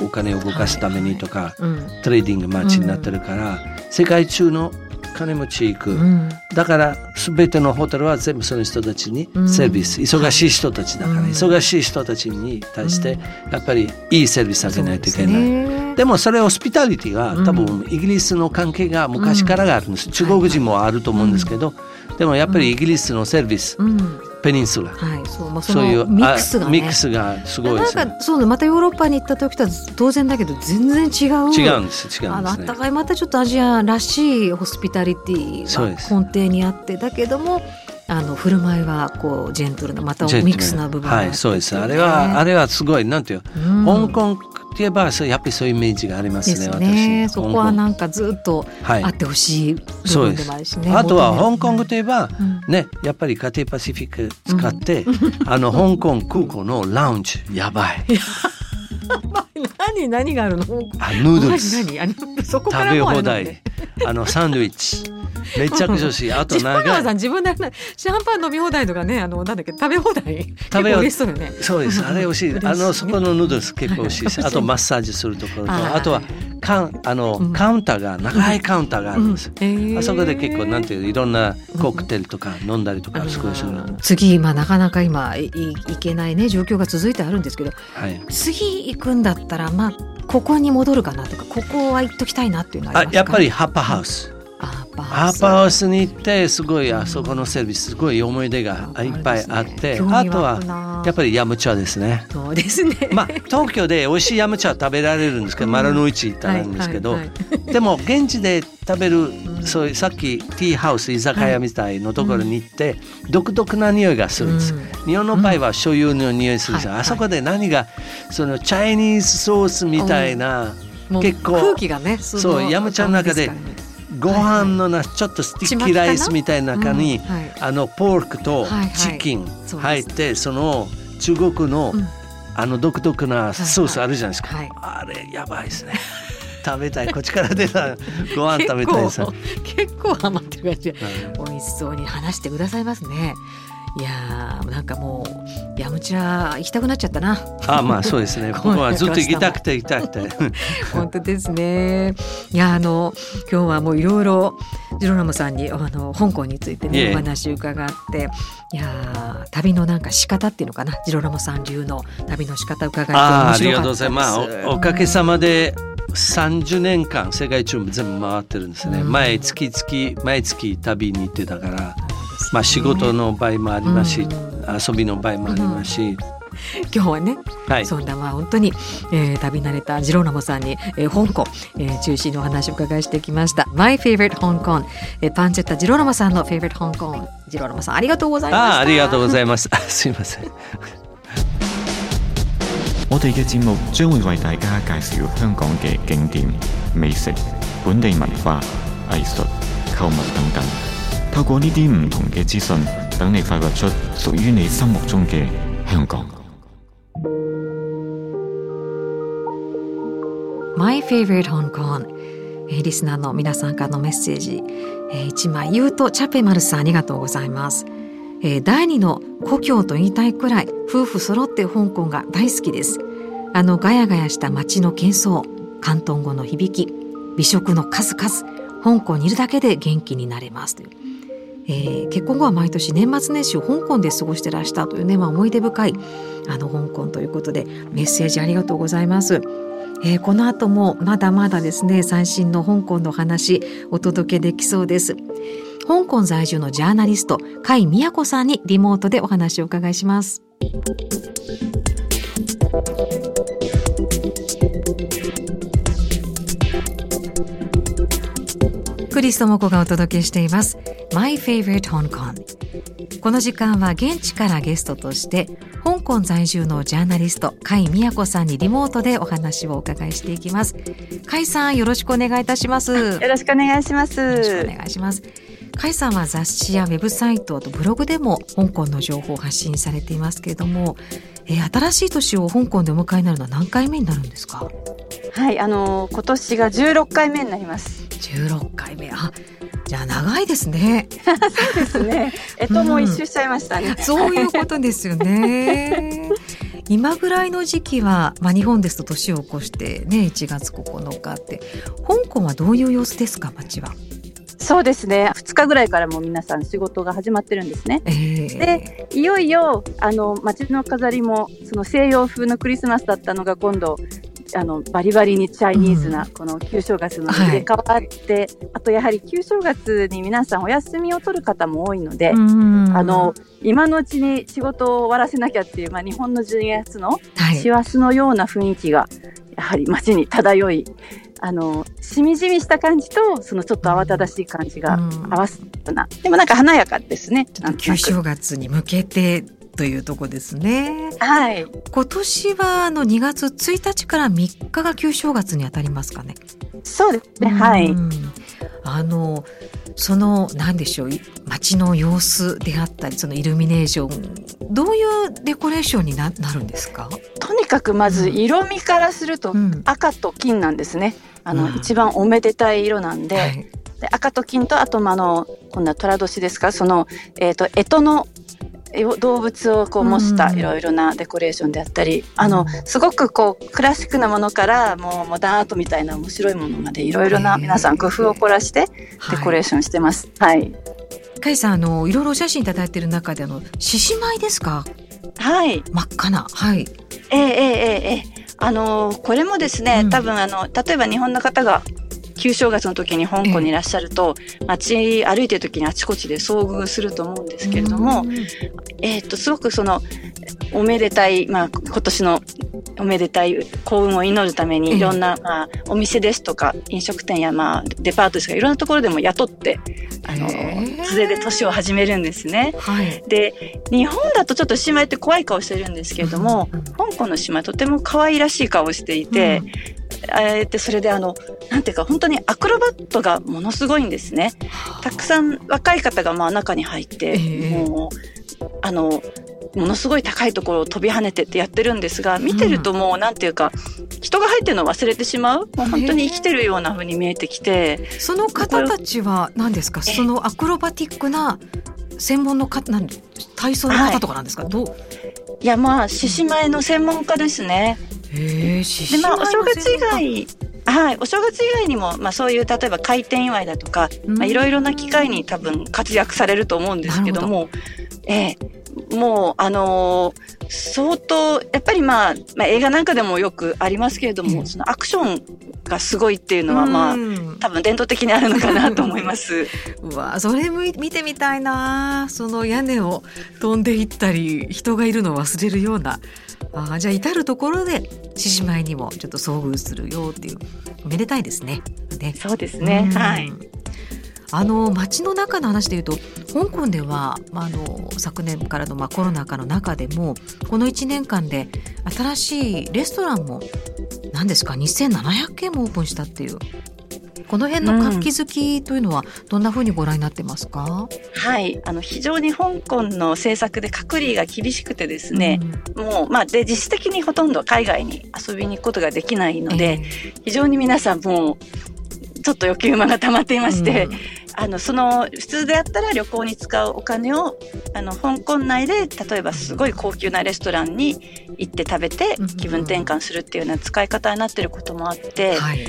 Speaker 5: お金を動かすためにとか、
Speaker 4: うん。
Speaker 5: トレーディング街になってるから、世界中の金持ち行く、
Speaker 4: うん。
Speaker 5: だから全てのホテルは全部その人たちにセービス、忙しい人たちだから、
Speaker 4: うん。
Speaker 5: 忙しい人たちに対してやっぱりいいセービスあげないといけない。
Speaker 4: ですね。
Speaker 5: でもそれホスピタリティが多分イギリスの関係が昔からあるんです、中国人もあると思うんですけど、でもやっぱりイギリスのセービス、
Speaker 4: うん
Speaker 5: ペニンスラ、
Speaker 4: はいそうまあ、そ
Speaker 5: そういう
Speaker 4: のミックスが
Speaker 5: あ
Speaker 4: ね。
Speaker 5: ミックスがすごいですね。
Speaker 4: なんかそうねまたヨーロッパに行った時とは当然だけど全然違う。
Speaker 5: 違うんです違うんですね。
Speaker 4: あのあったかいまたちょっとアジアらしいホスピタリティが根底にあってだけどもあの振る舞いはこうジェントルなまたミックスな部分があって
Speaker 5: はいそうです。あれはあれはすごいなんていう、
Speaker 4: うん。
Speaker 5: 香港って言えばやっぱりそういうイメージがありま
Speaker 4: ですす
Speaker 5: ね。
Speaker 4: ね
Speaker 5: 私。
Speaker 4: そこはなんかずっと
Speaker 5: はい。
Speaker 4: あってほしい部分でもあるしね、
Speaker 5: あとは香港といえば、
Speaker 4: うん
Speaker 5: ねやっぱり家庭パシフィック使って、<laughs> あの香港空港のラウンジ。やばい。<laughs>
Speaker 4: 何何があるの？
Speaker 5: あヌードルス。
Speaker 4: 何何？あそこか
Speaker 5: 食べ
Speaker 4: らもうあ
Speaker 5: 放題
Speaker 4: れなんで。
Speaker 5: あのサンドイッチめちゃくちゃ美味しい。あと
Speaker 4: ジパン
Speaker 5: 長い
Speaker 4: さん自分でシャンパン飲み放題とかねあのなんだっけ食べ放題？
Speaker 5: 食べ
Speaker 4: 結構嬉しそうよね。
Speaker 5: そうです。あれ美味しい。<laughs> あのそこのヌードルス結構美味しいです。<laughs> あとマッサージするところと。あとはカウンあの、
Speaker 4: うん。
Speaker 5: カウンターが長いカウンターがあるんです。よ、
Speaker 4: えー。
Speaker 5: あそこで結構なんていういろんなコクテルとか飲んだりとかすごいする、
Speaker 4: 次、まあ、なかなか今いいいけないね状況が続いてあるんですけど
Speaker 5: はい。
Speaker 4: 次行くんだったらまあここに戻るかなとかここは行っときたいなっていうのはあ
Speaker 5: あ
Speaker 4: りますか？
Speaker 5: やっぱりハッパーハウス
Speaker 4: あハッパー
Speaker 5: パーハウスに行ってすごいあそこのセービスすごい思い出がいっぱいあってあとは
Speaker 4: な
Speaker 5: やっぱりヤムチャですね。
Speaker 4: そうですね。
Speaker 5: まあ東京で美味しいヤムチャ食べられるんですけど、
Speaker 4: うん。
Speaker 5: 丸の内行ったんですけど、でも現地で食べる、そういうさっきティーハウス居酒屋みたいのところに行って、独特な匂いがするんです、
Speaker 4: うん。
Speaker 5: 日本の場合は醤油の匂いするんです。あそこで何がその Chinese sauce みたいな、結構
Speaker 4: 空気がねそ
Speaker 5: う飲茶の中でご飯のなちょっと sticky rice みたいな中に、あのポークとチキン入って、その中国の、
Speaker 4: うん。
Speaker 5: あの独特なソースあるじゃないですか、
Speaker 4: はい。
Speaker 5: あれやばいですね。<laughs> 食べたい。こっちから出た <laughs> ご飯食べたいです
Speaker 4: 結構結構ハマってる感じ美味しそうに話してくださいますねいやーなんかもうヤムちら行きたくなっちゃったな。
Speaker 5: あまあそうですね。<laughs> 僕はずっと行きたくて行きたくて。
Speaker 4: 本当ですね。いやあの今日はもういろいろジロラムさんにあの香港についてねお話伺っていや旅のなんか仕方っていうのかなジロラムさん流の旅の仕方伺って
Speaker 5: あありがとうございます。まあおおかげさまで。30年間世界中全部回ってるんですね、うん、毎月月毎月旅に行ってたから、ね、まあ仕事の場合もありますし、うん、遊びの場合もありますし、
Speaker 4: 今日はね、はい、そんなまあ本当に、えー、旅慣れたジローナモさんに、えー、香港、えー、中心のお話を伺いしてきました。My favorite Hong Kong、えー、パンチェッタジローナモさんの favorite Hong Kong ジローナモさんありがとうございました。
Speaker 5: あありがとうございます。すいません。<laughs>
Speaker 3: 我哋嘅節目將會為大家介紹香港嘅景點、美食、本地文化、藝術、購物等等。透過呢啲唔同嘅資訊，等你發掘出屬於你心目中嘅香港。
Speaker 4: My favorite Hong Kong. えーリスナーの皆さんからのメッセージ、えー、1枚言うとチャペマルさんありがとうございます、えー、第二の故郷と言いたいくらい夫婦揃って香港が大好きです。あのガヤガヤした街の喧騒広東語の響き美食の数々香港にいるだけで元気になれます。というえー、結婚後は毎年年末年始を香港で過ごしてらしたというね、まあ、思い出深いあの香港ということでメッセージありがとうございます。えー、この後もまだまだですね最新の香港の話お届けできそうです。香港在住のジャーナリスト甲斐美子さんにリモートでお話を伺いします。クリストモコがお届けしています。My Favorite Hong Kong この時間は現地からゲストとして香港在住のジャーナリスト甲斐美也子さんにリモートでお話をお伺いしていきます。甲斐さんよろしくお願いいたします。よ
Speaker 1: ろしくお願いします。よ
Speaker 4: ろしくお願いします。甲斐さんは雑誌やウェブサイトとブログでも香港の情報を発信されていますけれども、えー、新しい年を香港でお迎えになるのは何回目になるんですか？
Speaker 1: はいあの今年が16回目になります
Speaker 4: 16回目あじゃあ長いですね。
Speaker 1: そうですね。<laughs> えっと、もう一周しちゃいましたね。
Speaker 4: そういうことですよね。今ぐらいの時期は、まあ、日本ですと年を越してね1月9日って香港はどういう様子ですか街は？
Speaker 1: そうですね2日ぐらいからもう皆さん仕事が始まってるんですね。えー、でいよいよあの街の飾りもその西洋風のクリスマスだったのが今度あのバリバリにチャイニーズなこの旧正月の入れ替わって、はい、あとやはり旧正月に皆さんお休みを取る方も多いので、あの今のうちに仕事を終わらせなきゃっていう、まあ、日本の12月の師走のような雰囲気がやはり街に漂いあのしみじみした感じとそのちょっと慌ただしい感じが合わすような、でもなんか華やかですね。
Speaker 4: 旧正月に向けてというとこですね。
Speaker 1: はい。
Speaker 4: 今年はあの2月1日から3日が旧正月にあたりますかね。
Speaker 1: そうですね。はい。
Speaker 4: あのその何でしょう街の様子であったりそのイルミネーションどういうデコレーションにななるんですか？
Speaker 1: とにかくまず色味からすると赤と金なんですね。あの、うん、一番おめでたい色なんで。はいで赤と金とあとあの今度は寅年ですか？その、えーと、と干支の動物をこう模したいろいろなデコレーションであったり、あのすごくこうクラシックなものからもうモダンアートみたいな面白いものまでいろいろな皆さん工夫を凝らしてデコレーションしてます。はい。
Speaker 4: かいさんあのいろいろお写真いただいてる中であの獅子舞ですか？
Speaker 1: はい。
Speaker 4: 真っ赤なはい。
Speaker 1: ええええええあのこれもですね、うん、多分あの例えば日本の方が旧正月の時に香港にいらっしゃると、えー、街歩いてる時にあちこちで遭遇すると思うんですけれども、えー、っとすごくそのおめでたい、まあ、今年のおめでたい幸運を祈るためにいろんな、まあ、お店ですとか飲食店や、まあ、デパートですかいろんなところでも雇ってあの連れで年を始めるんですね。はい、で日本だとちょっと姉妹って怖い顔してるんですけれども、香港の姉妹とても可愛らしい顔をしていて、えー、それであのなんていうか本当にアクロバットがものすごいんですね。たくさん若い方がまあ中に入って、えー、もうあのものすごい高いところを飛び跳ねてってやってるんですが見てるともうなんていうか、人が入ってるのを忘れてしまうもう本当に生きてるような風に見えてきて
Speaker 4: その方たちは何ですか？そのアクロバティックな専門の方なん体操の方とかなんですか、はい、どう？
Speaker 1: いやまあ獅子舞の専門家ですね。
Speaker 4: へ
Speaker 1: でまあお正月以外はい、お正月以外にも、まあ、そういう例えば開店祝いだとか、まあ、いろいろな機会に多分活躍されると思うんですけども、ええ、もう、あのー、相当、やっぱりまあ、まあ、映画なんかでもよくありますけれども、うん、そのアクションがすごいっていうのは、まあ、多分伝統的にあるのかなと思います。
Speaker 4: うわそれ見てみたいなその屋根を飛んでいったり、人がいるのを忘れるような。あじゃあ至る所で獅子舞にもちょっと遭遇するよっていうめでたいですね。
Speaker 1: ねそうですね。はい。
Speaker 4: あの街の中の話でいうと香港では、まあ、あの昨年からの、まあ、コロナ禍の中でもこの1年間で新しいレストランも何ですか2700件もオープンしたっていうこの辺の活気づきというのはどんなふうにご覧になってますか、
Speaker 1: うん、はい。あの非常に香港の政策で隔離が厳しくてですね、うん、もうまあで実質的にほとんど海外に遊びに行くことができないので、えー、非常に皆さんもうちょっと余計馬が溜まっていまして、うん、あのその普通であったら旅行に使うお金をあの香港内で例えばすごい高級なレストランに行って食べて気分転換するっていうような使い方になってることもあって、はい、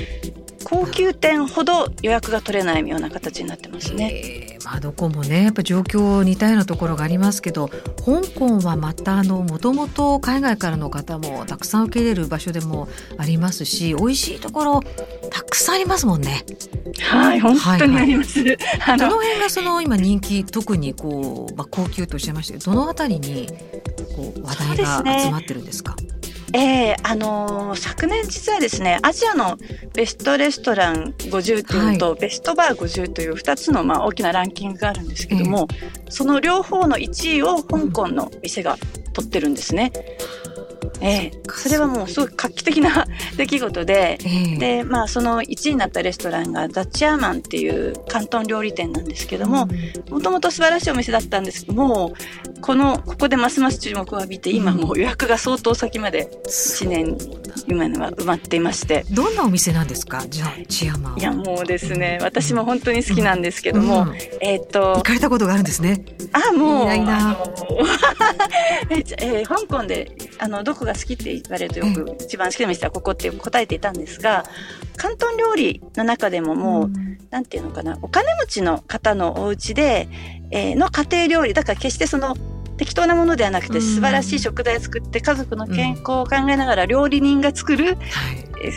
Speaker 1: 高級店ほど予約が取れないような形になってますね。
Speaker 4: まあ、どこもねやっぱ状況似たようなところがありますけど香港はまたあのもともと海外からの方もたくさん受け入れる場所でもありますし美味しいところたくさんありますもんね。
Speaker 1: はい本当にあります。はい
Speaker 4: はい、どの辺がその今人気特にこう、まあ、高級とおっしゃいましたけどどのあたりにこう話題が集まってるんですか？
Speaker 1: ええー、あのー、昨年実はですね、アジアのベストレストラン50というのと、はい、ベストバー50という2つのまあ大きなランキングがあるんですけども、えー、その両方の1位を香港の店が取ってるんですね。ええ、それはもうすごい画期的な <laughs> 出来事で、えー、で、まあその1位になったレストランがザ・チアーマンっていう広東料理店なんですけども、もともと素晴らしいお店だったんですけども、この、ここでますます注目を浴びて、今もう予約が相当先まで1年、今のは埋まっていまして。
Speaker 4: どんなお店なんですか？じゃあ、チアマン。
Speaker 1: いや、もうですね、私も本当に好きなんですけども、うんうん、えっ、と。
Speaker 4: 行かれたことがあるんですね。
Speaker 1: あ、もう。
Speaker 4: いいな。<laughs>
Speaker 1: えー、香港で、あの、どこが好きって言われるとよく、一番好きな店はここって答えていたんですが、広東料理の中でももう、うん、なんていうのかな、お金持ちの方のお家で、えー、の家庭料理、だから決してその、適当なものではなくて素晴らしい食材を作って家族の健康を考えながら料理人が作る、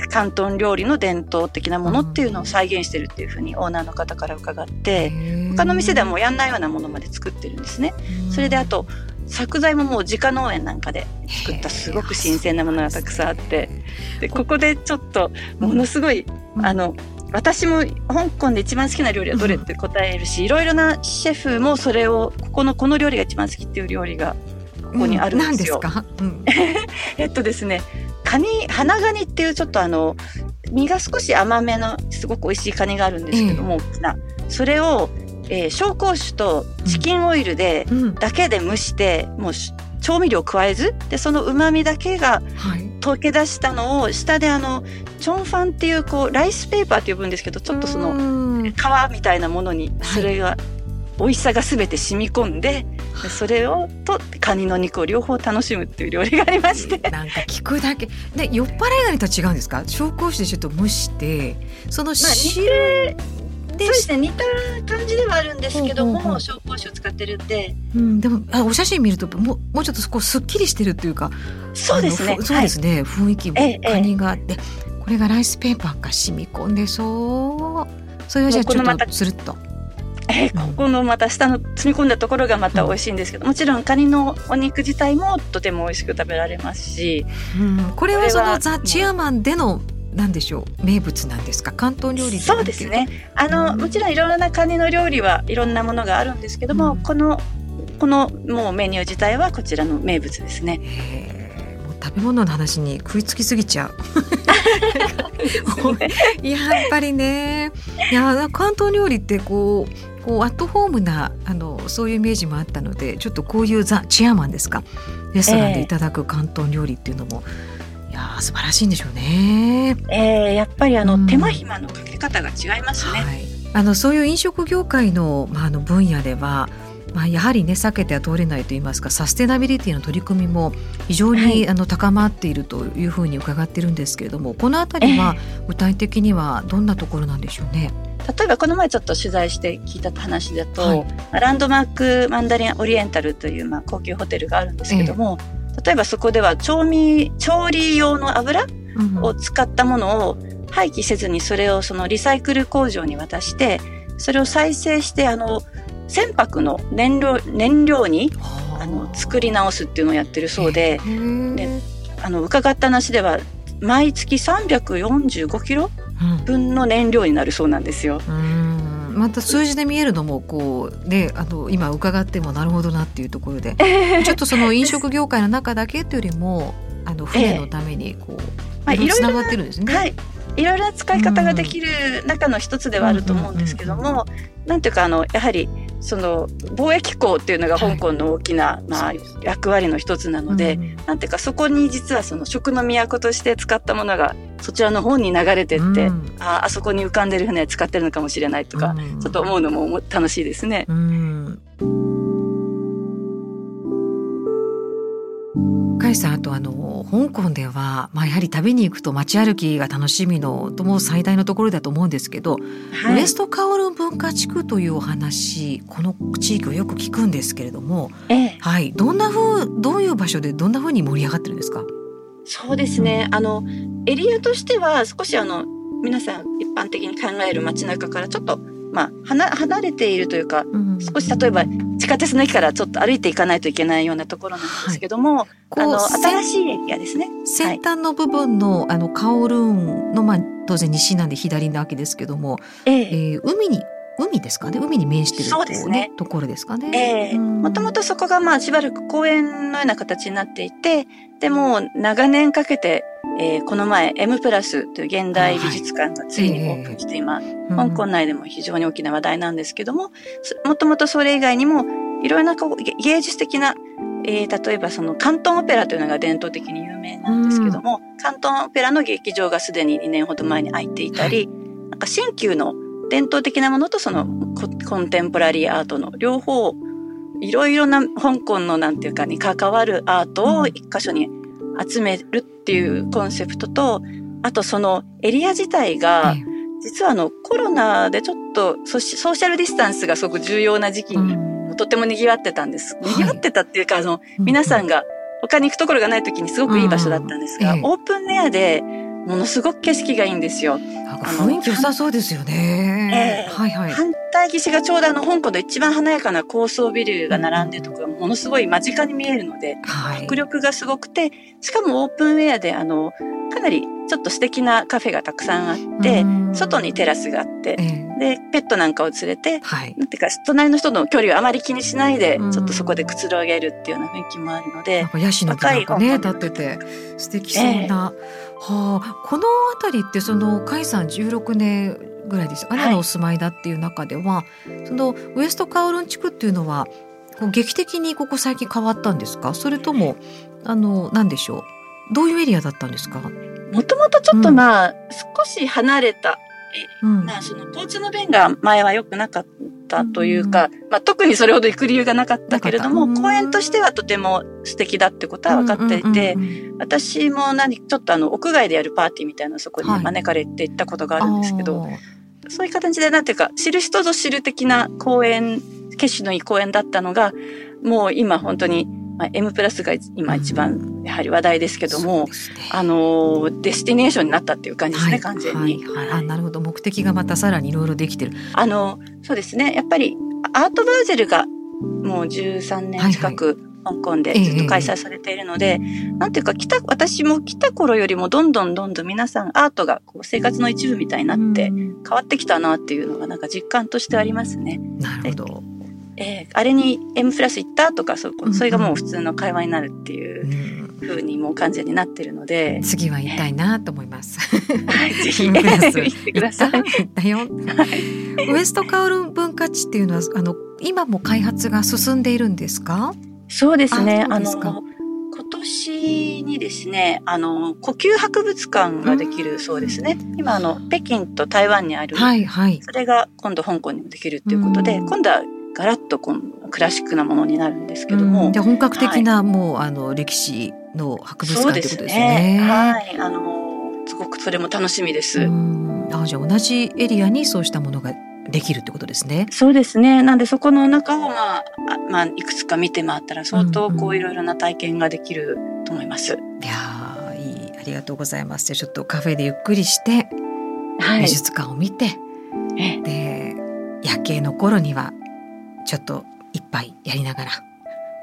Speaker 1: 広東料理の伝統的なものっていうのを再現してるっていうふうにオーナーの方から伺って他の店ではもうやんないようなものまで作ってるんですね。それであと作材ももう自家農園なんかで作ったすごく新鮮なものがたくさんあって。でここでちょっとものすごい、あの私も香港で一番好きな料理はどれって答えるし、いろいろなシェフもそれをここのこの料理が一番好きっていう料理がここにあるんですよ。
Speaker 4: うん、<laughs>
Speaker 1: えっとですねカニ花ガニっていうちょっとあの身が少し甘めのすごく美味しいカニがあるんですけども、うん、それをえー、紹興酒とチキンオイルで、だけで蒸して、もう調味料加えずでそのうまみだけが溶け出したのを下であのチョンファンっていうこうライスペーパーって呼ぶんですけどちょっとその皮みたいなものにそれが、美味しさが全て染み込んでそれをとカニの肉を両方楽しむっていう料理がありまして。<laughs>
Speaker 4: なんか聞くだけ。で酔っ払いガニとは違うんですか？紹興酒でちょっと蒸してその
Speaker 1: 汁、まあそうですね似た感じではあるんですけども紹興酒を使ってるんで、
Speaker 4: うん、でもあお写真見るとももうちょっとこうすっきりしてるっていうか
Speaker 1: そうですね。
Speaker 4: そうですね、はい、雰囲気もカニがあって、ええ、これがライスペーパーが染み込んでそう。それをじゃあちょっとするっと。
Speaker 1: えー、ここのまた下の積み込んだところがまた美味しいんですけど、もちろんカニのお肉自体もとても美味しく食べられますし、
Speaker 4: うん、これはそのザ・チアマンでのなんでしょう？名物なんですか？関東料理
Speaker 1: そうですね。あの、うん、もちろんいろんなカニの料理はいろんなものがあるんですけども、うん、このこのもうメニュー自体はこちらの名物ですね。
Speaker 4: 食べ物の話に食いつきすぎちゃう。<laughs> <laughs> やっぱりね。いや関東料理ってこうこうアットホームなあのそういうイメージもあったのでちょっとこういうザ・チアマンですか？レストランでいただく関東料理っていうのも、えーや素晴らしいんでしょうね。
Speaker 1: えー、やっぱりあの、うん、手間暇のかけ方が違いますね。はい、
Speaker 4: あのそういう飲食業界のまああの分野ではまあ、やはりね避けては通れないといいますかサステナビリティの取り組みも非常に、はい、あの高まっているというふうに伺ってるんですけれどもこの辺りは具体的にはどんなところなんでしょうね？
Speaker 1: 例えばこの前ちょっと取材して聞いた話だと、はい、ランドマークマンダリンオリエンタルというまあ高級ホテルがあるんですけども、えー、例えばそこでは調味調理用の油を使ったものを廃棄せずにそれをそのリサイクル工場に渡してそれを再生してあの船舶の燃料燃料にあの作り直すっていうのをやってるそうでであの伺った話では毎月345キロ分の燃料になるそうなんですよ。
Speaker 4: また数字で見えるのもこうねあの今伺ってもなるほどなっていうところで <laughs> ちょっとその飲食業界の中だけというよりもあの船のためにこう、まあ、つながってるんですね。
Speaker 1: はい。いろいろな使い方ができる中の一つではあると思うんですけども、なんていうかあのやはりその貿易港っていうのが香港の大きな、はい、まあ、役割の一つなので、うん、なんていうかそこに実はその食の都として使ったものがそちらの方に流れてって、うん、ああそこに浮かんでる船使ってるのかもしれないとか、うん、ちょっと思うのも楽しいですね。うん
Speaker 4: さんあとあの香港では、まあ、やはり旅に行くと街歩きが楽しみのとも最大のところだと思うんですけど、はい、ウエストカオルン文化地区というお話この地域をよく聞くんですけれども、ええ、はい、どんなふうどういう場所でどんなふうに盛り上がってるんですか？
Speaker 1: そうですね。あのエリアとしては少しあの皆さん一般的に考える街中からちょっとまあ、離れているというか、うん、少し例えば地下鉄の駅からちょっと歩いていかないといけないようなところなんですけども、はい、あの新しいエリアですね。
Speaker 4: 先端の部分の、はい、あのカオルーンの、まあ、当然西なんで左なわけですけども、ええ。えー、海に海ですかね？海に面してるそうですね。ところですかね？
Speaker 1: ええ。ー、もともとそこがまあしばらく公園のような形になっていてでも長年かけてえー、この前 M プラスという現代美術館がついにオープンして今、香港内でも非常に大きな話題なんですけども、もともとそれ以外にもいろいろな芸術的な、えー、例えばその関東オペラというのが伝統的に有名なんですけども、関東オペラの劇場がすでに2年ほど前に開いていたり、なんか新旧の伝統的なものとそのコンテンポラリーアートの両方いろいろな香港のなんていうかに関わるアートを一箇所に集めるっていうコンセプトと、あとそのエリア自体が、実はあのコロナでちょっとソーシャルディスタンスがすごく重要な時期に、とても賑わってたんです。賑わってたっていうか、あの、皆さんが他に <laughs> 行くところがない時にすごくいい場所だったんですが、オープンエアでものすごく景色がいいんですよ。
Speaker 4: 雰囲気良さそうですよね。
Speaker 1: えー、はいはい。反対岸がちょうどあの香港で一番華やかな高層ビルが並んでるところがものすごい間近に見えるので、はい、迫力がすごくて、しかもオープンウェアであの、かなりちょっと素敵なカフェがたくさんあって、外にテラスがあって、えー、で、ペットなんかを連れて、はい、なんていうか、隣の人の距離をあまり気にしないで、ちょっとそこでくつろげるっていうような雰囲気もあるので、
Speaker 4: ヤシの木なんかね、立ってて、素敵そうな。えーはあ、この辺りってその甲斐さん16年ぐらいです姉のお住まいだっていう中では、はい、そのウエストカウルン地区っていうのはこう劇的にここ最近変わったんですか？それともあの何でしょう？どういうエリアだったんですか？
Speaker 1: もともとちょっとまあ、うん、少し離れた、うん、まあその交通の便が前は良くなかっったというか、まあ、特にそれほど行く理由がなかったけれども、公園としてはとても素敵だってことは分かっていて、私も何、ちょっとあの、屋外でやるパーティーみたいなそこに招かれて行ったことがあるんですけど、はい、そういう形で、なんていうか、知る人ぞ知る的な公園、景色のいい公園だったのが、もう今本当に、まあ、M プラスが今一番やはり話題ですけども、ね、あのデスティネーションになったっていう感じですね、はい、完全に、
Speaker 4: はい、はい、あなるほど。目的がまたさらにいろいろできてる。
Speaker 1: あのそうですね。やっぱりアートバーゼルがもう13年近く、香港でずっと開催されているので、ええ、なんていうか来た私も来た頃よりもどんどんどんどん皆さんアートがこう生活の一部みたいになって変わってきたなっていうのがなんか実感としてありますね。
Speaker 4: なるほど。
Speaker 1: えー、あれに M プラス行ったとかそそれがもう普通の会話になるっていうふうにもう完全になってるので、
Speaker 4: 次は行きたいなと思います。
Speaker 1: はい、<laughs> ぜひ。行ってください。
Speaker 4: だよ、ウエストカオル文化地っていうのはあの今も開発が進んでいるんですか？
Speaker 1: そうですね。あの今年にですね、あの、呼吸博物館ができるそうですね。今、あの、北京と台湾にある、はいはい、それが今度香港にもできるっていうことで、今度はガラッとこのクラシックなものになるんですけども。
Speaker 4: で本格的な、もうあの歴史の博物館ってことですね。
Speaker 1: はい、あのすごくそれも楽しみです。
Speaker 4: あじゃあ同じエリアにそうしたものができるってことですね。
Speaker 1: そうですね。なんでそこの中をまあ、まあ、いくつか見て回ったら相当こういろいろな体験ができると思います。うん
Speaker 4: うん、いやいいありがとうございます。じゃちょっとカフェでゆっくりして、はい、美術館を見て、で夜景の頃にはちょっと一杯やりながら。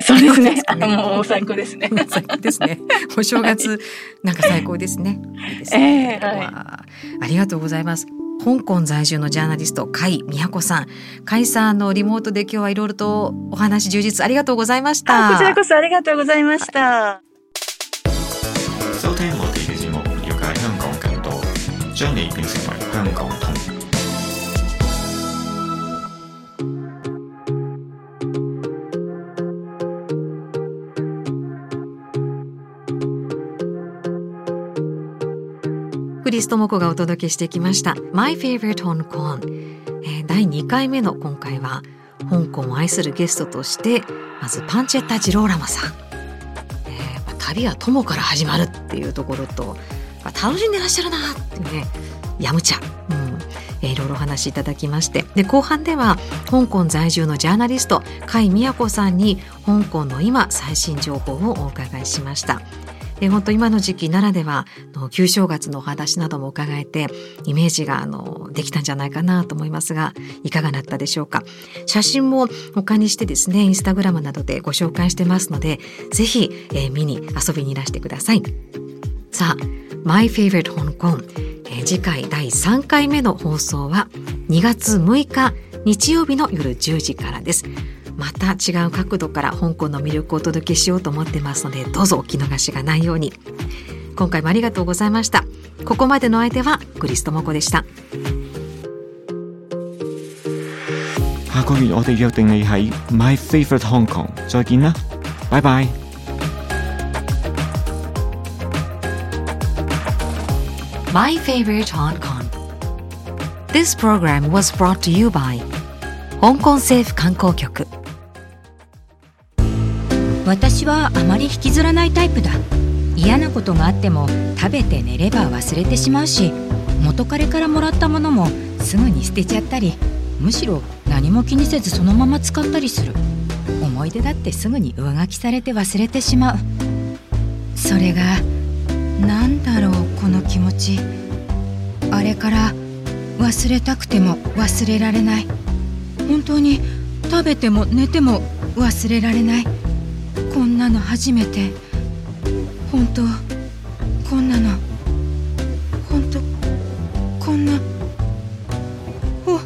Speaker 1: そうですね。あの、もう最高ですね。<laughs>
Speaker 4: 最高ですね。お正月、なんか最高ですね。いいです
Speaker 1: ね。えーはい、
Speaker 4: ありがとうございます。香港在住のジャーナリスト甲斐美也子さん甲斐さんのリモートで今日はいろいろとお話充実ありがとうございました
Speaker 1: こちらこそありがとうございました、
Speaker 3: 收聽我哋嘅節目了解香港更多將你變成為香港通
Speaker 4: リストモコがお届けしてきました。My Favorite Hong Kong、えー、第2回目の今回は香港を愛するゲストとしてまずパンチェッタ・ジローラマさん、えー、旅は友から始まるっていうところと、まあ、楽しんでらっしゃるなっていうねやむちゃ、うん。えー、いろいろお話しいただきまして。で後半では香港在住のジャーナリスト甲斐美也子さんに香港の今最新情報をお伺いしました。本当今の時期ならではの旧正月のお話なども伺えてイメージがあのできたんじゃないかなと思いますがいかがだったでしょうか？写真も他にしてですねインスタグラムなどでご紹介してますのでぜひ、えー、見に遊びにいらしてください。さあ My Favorite Hong Kong、えー、次回第3回目の放送は2月6日日曜日の夜10時からです。また違う角度から香港の魅力をお届けしようと思ってますのでどうぞお聞き逃しがないように。今回もありがとうございました。ここまでの相手はクリストモコでした。
Speaker 3: 下個月我哋約定你喺 My Favorite Hong Kong 再見啦，拜拜。
Speaker 4: My Favorite Hong Kong This program was brought to you by 香港政府観光局
Speaker 6: 私はあまり引きずらないタイプだ。嫌なことがあっても食べて寝れば忘れてしまうし元彼からもらったものもすぐに捨てちゃったりむしろ何も気にせずそのまま使ったりする。思い出だってすぐに上書きされて忘れてしまう。それが何だろうこの気持ち。あれから忘れたくても忘れられない。本当に食べても寝ても忘れられない。こんなの初めて。本当こんなの。本当こんな。おお。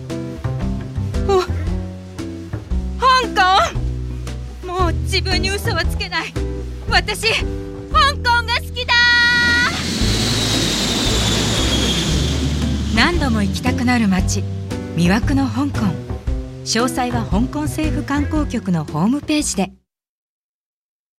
Speaker 6: 香港！もう自分に嘘はつけない。私香港が好きだ！何度も行きたくなる街魅惑の香港。詳細は香港政府観光局のホームページで。